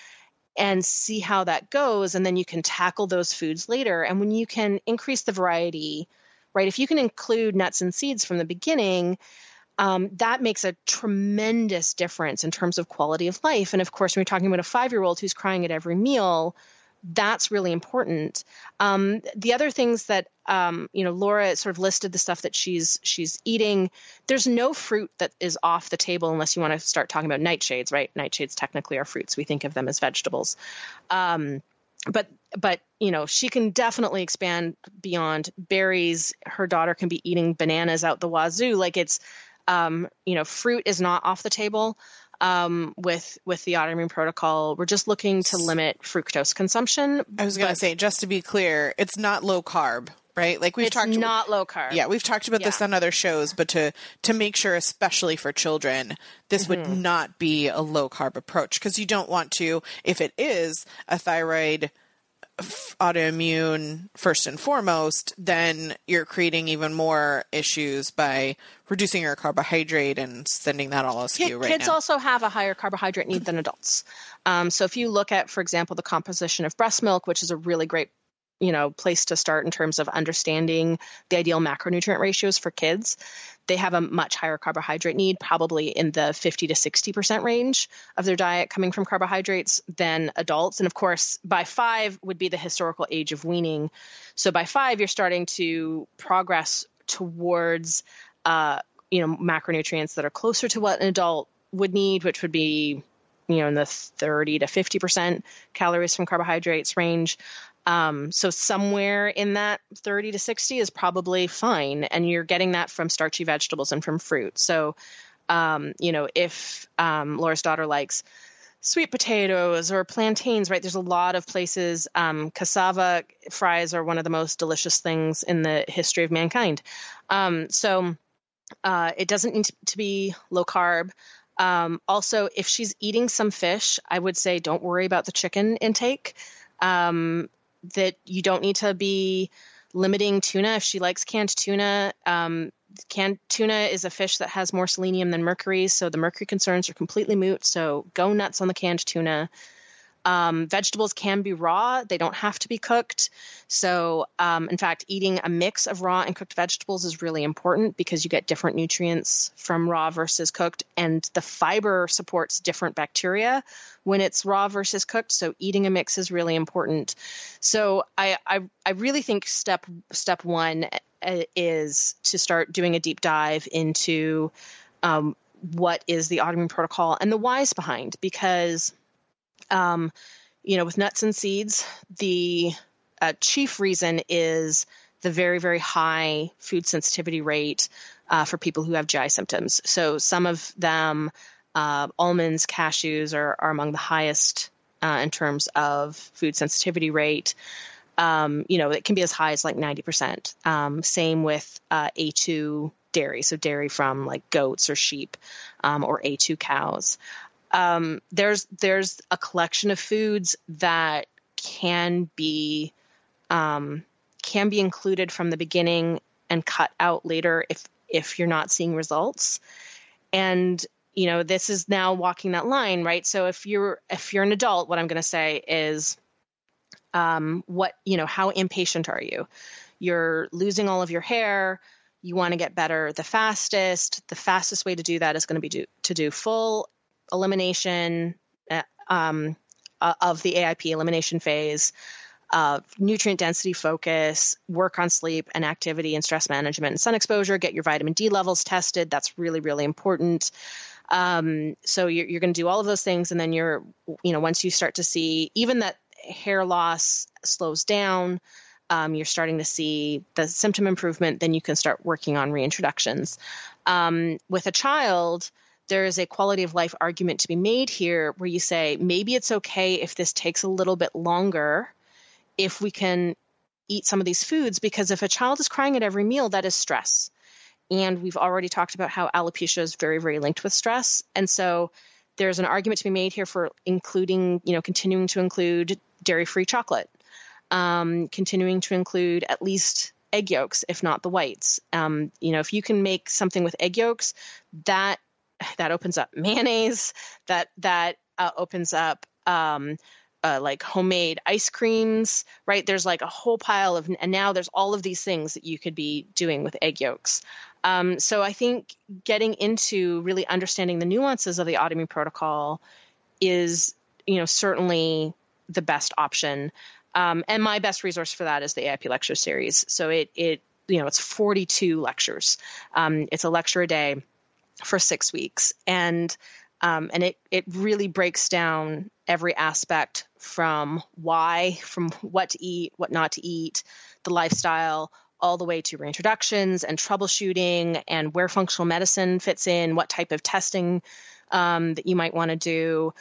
and see how that goes. And then you can tackle those foods later. And when you can increase the variety, right, if you can include nuts and seeds from the beginning, um, that makes a tremendous difference in terms of quality of life. And of course, when you're talking about a five year old who's crying at every meal, that's really important. Um, the other things that um, you know, Laura sort of listed the stuff that she's she's eating. There's no fruit that is off the table unless you want to start talking about nightshades, right? Nightshades technically are fruits. We think of them as vegetables. Um, but but you know she can definitely expand beyond berries her daughter can be eating bananas out the wazoo like it's um, you know, fruit is not off the table um, with with the autoimmune protocol. We're just looking to limit fructose consumption. I was going to say, just to be clear, it's not low carb, right? Like we've it's talked, not low carb. Yeah, we've talked about yeah. this on other shows, but to to make sure, especially for children, this mm-hmm. would not be a low carb approach because you don't want to. If it is a thyroid autoimmune first and foremost, then you're creating even more issues by reducing your carbohydrate and sending that all askew right Kids now. also have a higher carbohydrate need than adults. Um, so if you look at, for example, the composition of breast milk, which is a really great you know place to start in terms of understanding the ideal macronutrient ratios for kids. They have a much higher carbohydrate need probably in the 50 to 60% range of their diet coming from carbohydrates than adults. And of course by 5 would be the historical age of weaning. So by 5 you're starting to progress towards uh, you know macronutrients that are closer to what an adult would need which would be you know in the 30 to 50% calories from carbohydrates range um, so somewhere in that 30 to 60 is probably fine, and you're getting that from starchy vegetables and from fruit. So, um, you know, if um, Laura's daughter likes sweet potatoes or plantains, right? There's a lot of places. Um, cassava fries are one of the most delicious things in the history of mankind. Um, so uh, it doesn't need to be low carb. Um, also, if she's eating some fish, I would say don't worry about the chicken intake. Um, that you don't need to be limiting tuna if she likes canned tuna. Um, canned tuna is a fish that has more selenium than mercury, so the mercury concerns are completely moot. So go nuts on the canned tuna. Um, vegetables can be raw, they don't have to be cooked. So, um, in fact, eating a mix of raw and cooked vegetables is really important because you get different nutrients from raw versus cooked, and the fiber supports different bacteria when it's raw versus cooked. So, eating a mix is really important. So, I, I, I really think step step one uh, is to start doing a deep dive into um, what is the autoimmune protocol and the whys behind because um, you know, with nuts and seeds, the uh, chief reason is the very, very high food sensitivity rate uh, for people who have GI symptoms. So some of them, uh, almonds, cashews, are, are among the highest uh, in terms of food sensitivity rate. Um, you know, it can be as high as like 90%. Um, same with uh, A2 dairy, so dairy from like goats or sheep um, or A2 cows um, there's there's a collection of foods that can be um, can be included from the beginning and cut out later if if you're not seeing results. And you know this is now walking that line right? So if you're if you're an adult what i'm going to say is um, what you know how impatient are you? You're losing all of your hair. You want to get better the fastest. The fastest way to do that is going to be do, to do full elimination uh, um, uh, of the AIP elimination phase, uh, nutrient density focus, work on sleep and activity and stress management and sun exposure, get your vitamin D levels tested. That's really, really important. Um, so you're, you're going to do all of those things. And then you're, you know, once you start to see even that hair loss slows down, um, you're starting to see the symptom improvement, then you can start working on reintroductions. Um, with a child, there is a quality of life argument to be made here where you say maybe it's okay if this takes a little bit longer if we can eat some of these foods because if a child is crying at every meal that is stress. And we've already talked about how alopecia is very very linked with stress. And so there's an argument to be made here for including you know continuing to include dairy free chocolate um, continuing to include at least egg yolks if not the whites. Um, you know if you can make something with egg yolks that that opens up mayonnaise that that uh, opens up um, uh, like homemade ice creams right? There's like a whole pile of and now there's all of these things that you could be doing with egg yolks. Um, so i think getting into really understanding the nuances of the autoimmune protocol is you know certainly the best option. Um, and my best resource for that is the aip lecture series. So it it you know it's 42 lectures. Um, it's a lecture a day for six weeks, and um, and it it really breaks down every aspect from why, from what to eat, what not to eat, the lifestyle, all the way to reintroductions and troubleshooting, and where functional medicine fits in, what type of testing um, that you might want to do.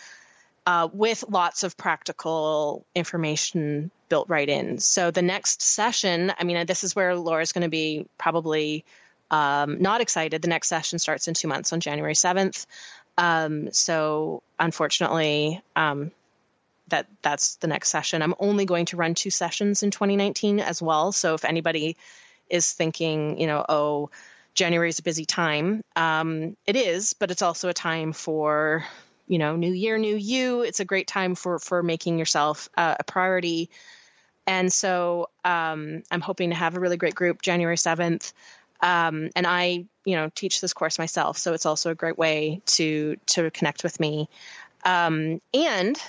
Uh, with lots of practical information built right in. So the next session, I mean, this is where Laura's going to be probably um, not excited. The next session starts in two months on January 7th. Um, so unfortunately, um, that that's the next session. I'm only going to run two sessions in 2019 as well. So if anybody is thinking, you know, oh, January is a busy time, um, it is, but it's also a time for, you know, new year, new you. It's a great time for for making yourself uh, a priority. And so um, I'm hoping to have a really great group January 7th. Um, and I, you know, teach this course myself, so it's also a great way to to connect with me. Um, and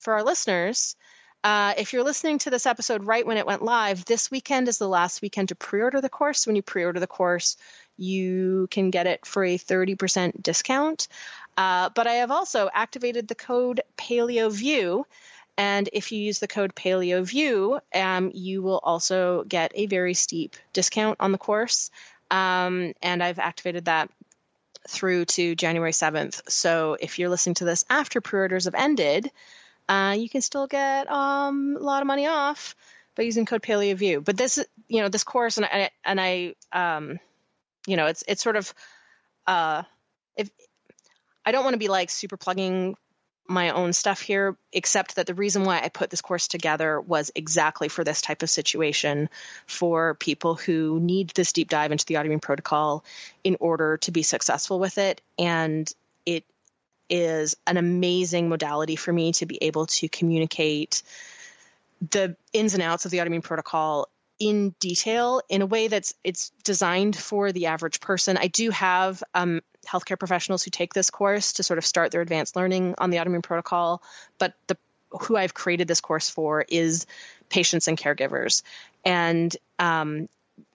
for our listeners, uh, if you're listening to this episode right when it went live, this weekend is the last weekend to pre-order the course. When you pre-order the course, you can get it for a 30% discount. Uh, but I have also activated the code PaleoView. And if you use the code PaleoView, um, you will also get a very steep discount on the course. Um, and I've activated that through to January 7th. So if you're listening to this after pre orders have ended, uh, you can still get um, a lot of money off by using code PaleoView. But this, you know, this course, and I, and I, um, you know, it's it's sort of, uh, if I don't want to be like super plugging my own stuff here, except that the reason why I put this course together was exactly for this type of situation for people who need this deep dive into the autoimmune protocol in order to be successful with it. And it is an amazing modality for me to be able to communicate the ins and outs of the autoimmune protocol in detail in a way that's it's designed for the average person. I do have um, healthcare professionals who take this course to sort of start their advanced learning on the autoimmune protocol, but the who I've created this course for is patients and caregivers. And um,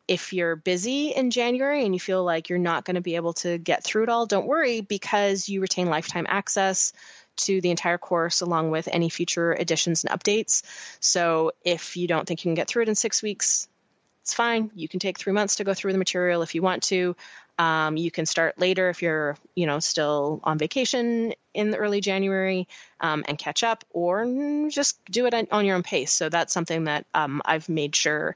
if you're busy in January and you feel like you're not going to be able to get through it all, don't worry because you retain lifetime access to the entire course along with any future additions and updates. So if you don't think you can get through it in six weeks, it's fine. You can take three months to go through the material if you want to. Um, you can start later if you're, you know, still on vacation in the early January um, and catch up, or just do it on your own pace. So that's something that um, I've made sure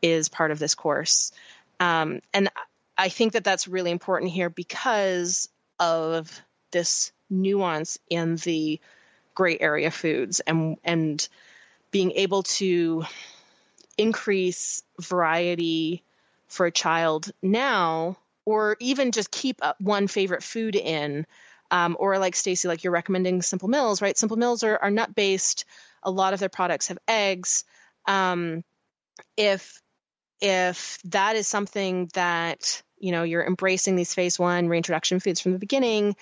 is part of this course. Um, and I think that that's really important here because of this nuance in the gray area foods and and being able to increase variety for a child now or even just keep one favorite food in um, or like stacy like you're recommending simple mills right? Simple mills are, are nut based. A lot of their products have eggs. Um, if if that is something that you know you're embracing these phase one reintroduction foods from the beginning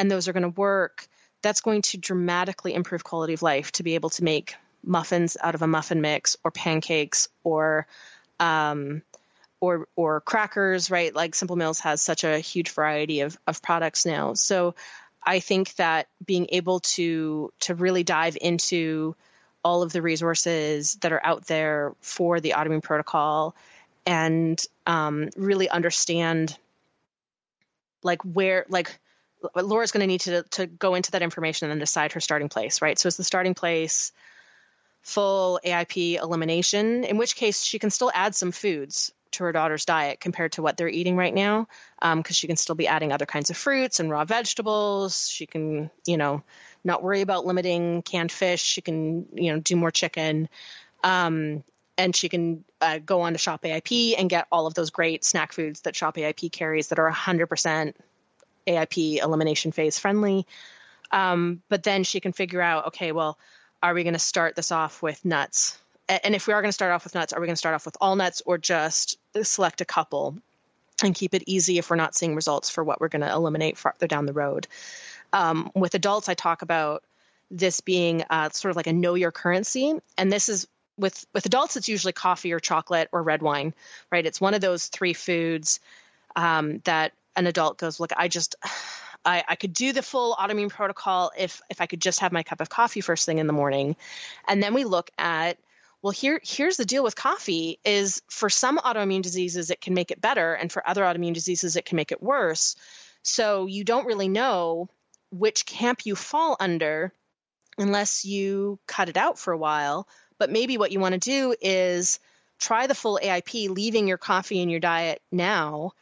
and those are going to work, that's going to dramatically improve quality of life to be able to make muffins out of a muffin mix or pancakes or um, or or crackers, right? Like Simple Mills has such a huge variety of, of products now. So I think that being able to to really dive into all of the resources that are out there for the autoimmune protocol and um, really understand like where like Laura's going to need to to go into that information and then decide her starting place, right? So is the starting place full AIP elimination, in which case she can still add some foods to her daughter's diet compared to what they're eating right now, because um, she can still be adding other kinds of fruits and raw vegetables. She can, you know, not worry about limiting canned fish. She can, you know, do more chicken. Um, and she can uh, go on to Shop AIP and get all of those great snack foods that Shop AIP carries that are 100% AIP elimination phase friendly. Um, but then she can figure out, okay, well, are we going to start this off with nuts? And if we are going to start off with nuts, are we going to start off with all nuts or just select a couple and keep it easy if we're not seeing results for what we're going to eliminate farther down the road? Um, with adults, I talk about this being uh, sort of like a know your currency, and this is with with adults, it's usually coffee or chocolate or red wine, right? It's one of those three foods um, that an adult goes, look, I just, I, I could do the full autoimmune protocol if if I could just have my cup of coffee first thing in the morning, and then we look at well here here's the deal with coffee is for some autoimmune diseases it can make it better and for other autoimmune diseases it can make it worse. So you don't really know which camp you fall under unless you cut it out for a while. But maybe what you want to do is try the full AIP leaving your coffee in your diet now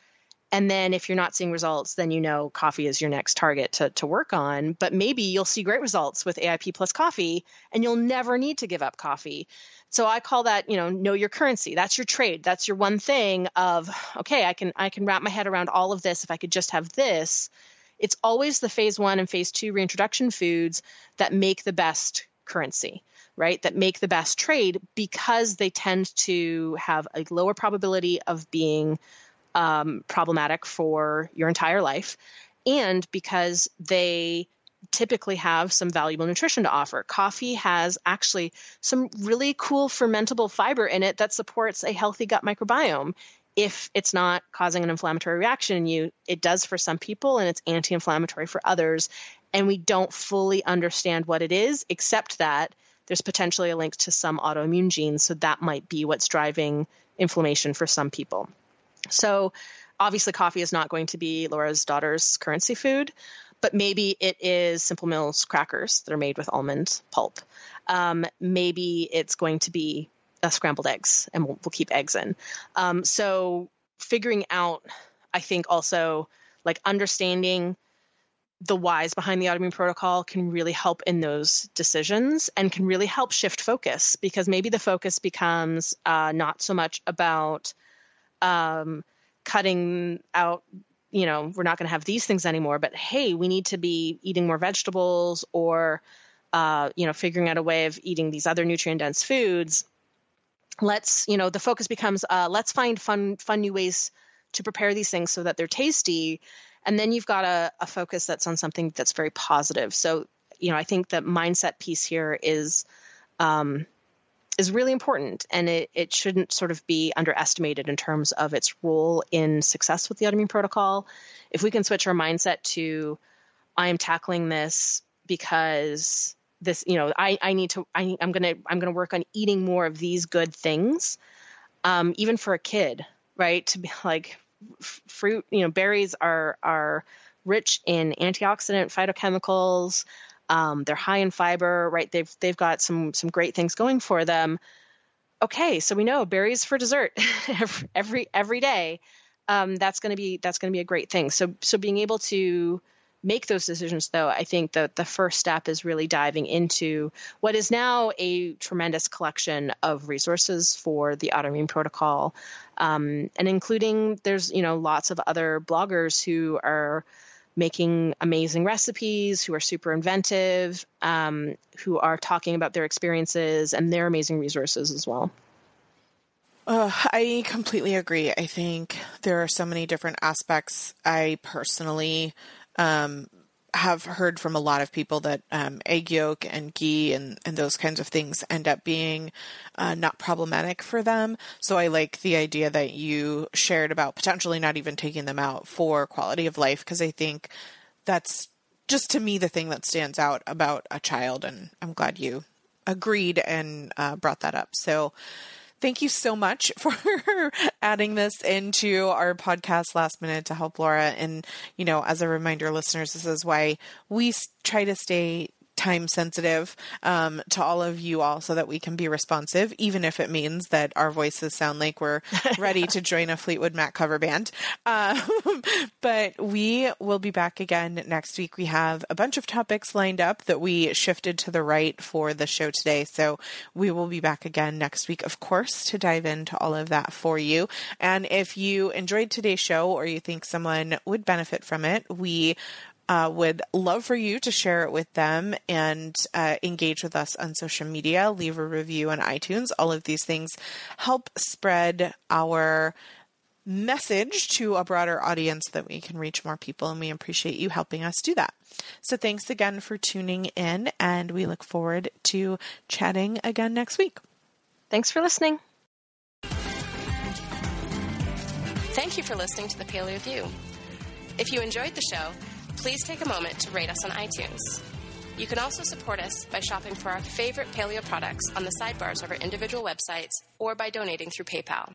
And then if you're not seeing results, then you know coffee is your next target to, to work on. But maybe you'll see great results with AIP plus coffee and you'll never need to give up coffee. So I call that, you know, know your currency. That's your trade. That's your one thing of, okay, I can I can wrap my head around all of this if I could just have this. It's always the phase one and phase two reintroduction foods that make the best currency, right? That make the best trade because they tend to have a lower probability of being um, problematic for your entire life, and because they typically have some valuable nutrition to offer. Coffee has actually some really cool fermentable fiber in it that supports a healthy gut microbiome. If it's not causing an inflammatory reaction in you, it does for some people and it's anti inflammatory for others. And we don't fully understand what it is, except that there's potentially a link to some autoimmune genes. So that might be what's driving inflammation for some people. So obviously, coffee is not going to be Laura's daughter's currency food, but maybe it is Simple Mills crackers that are made with almond pulp. Um, maybe it's going to be uh, scrambled eggs, and we'll, we'll keep eggs in. Um, so figuring out, I think also like understanding the whys behind the autoimmune protocol can really help in those decisions and can really help shift focus because maybe the focus becomes uh, not so much about um, cutting out you know we're not going to have these things anymore but hey we need to be eating more vegetables or uh, you know figuring out a way of eating these other nutrient dense foods. Let's you know the focus becomes uh, let's find fun fun new ways to prepare these things so that they're tasty. And then you've got a, a focus that's on something that's very positive. So you know i think the mindset piece here is um, is really important and it, it shouldn't sort of be underestimated in terms of its role in success with the autoimmune protocol. If we can switch our mindset to, I am tackling this because this, you know, I, I need to, I, I'm going to, I'm going to work on eating more of these good things. Um, even for a kid, right. To be like f- fruit, you know, berries are, are rich in antioxidant phytochemicals, um, they're high in fiber, right? They've they've got some some great things going for them. Okay, so we know berries for dessert *laughs* every every, day. Um, that's going to be that's going to be a great thing. So so being able to make those decisions though i think that the first step is really diving into what is now a tremendous collection of resources for the autoimmune protocol um, and including there's you know lots of other bloggers who are making amazing recipes, who are super inventive, um, who are talking about their experiences and their amazing resources as well. Uh, I completely agree. I think there are so many different aspects. I personally um, have heard from a lot of people that um, egg yolk and ghee and, and those kinds of things end up being uh, not problematic for them. So I like the idea that you shared about potentially not even taking them out for quality of life because I think that's just to me the thing that stands out about a child. And I'm glad you agreed and uh, brought that up. So thank you so much *laughs* for adding this into our podcast last minute to help Laura. And, you know, as a reminder, listeners, this is why we try to stay time sensitive um, to all of you all so that we can be responsive, even if it means that our voices sound like we're *laughs* ready to join a Fleetwood Mac cover band. Um, *laughs* but we will be back again next week. We have a bunch of topics lined up that we shifted to the right for the show today. So we will be back again next week, of course, to dive into all of that for you. And if you enjoyed today's show or you think someone would benefit from it, we uh, would love for you to share it with them and uh, engage with us on social media, leave a review on iTunes. All of these things help spread our message to a broader audience so that we can reach more people, and we appreciate you helping us do that. So, thanks again for tuning in, and we look forward to chatting again next week. Thanks for listening. Thank you for listening to the Paleo View. If you enjoyed the show, please take a moment to rate us on iTunes. You can also support us by shopping for our favorite paleo products on the sidebars of our individual websites or by donating through PayPal.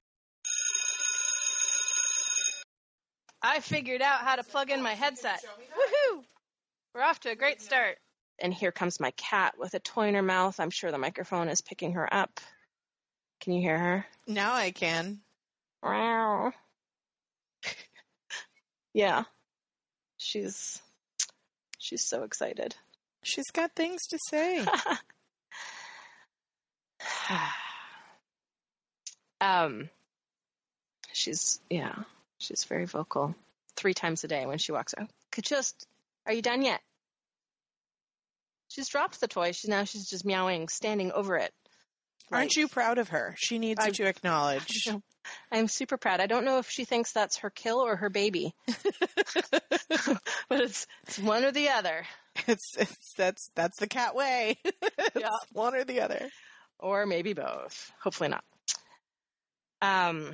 I figured out how to plug in my headset. Woohoo! We're off to a great start. And here comes my cat with a toy in her mouth. I'm sure the microphone is picking her up. Can you hear her? Now I can. Wow. *laughs* Yeah. She's she's so excited. She's got things to say. *laughs* um she's yeah, she's very vocal. Three times a day when she walks out. Could just are you done yet? She's dropped the toy. She's now she's just meowing, standing over it. Aren't you proud of her? She needs I, you to acknowledge. I'm super proud. I don't know if she thinks that's her kill or her baby, *laughs* *laughs* but it's, it's one or the other. It's, it's that's that's the cat way. *laughs* yeah, one or the other, or maybe both. Hopefully not. Um,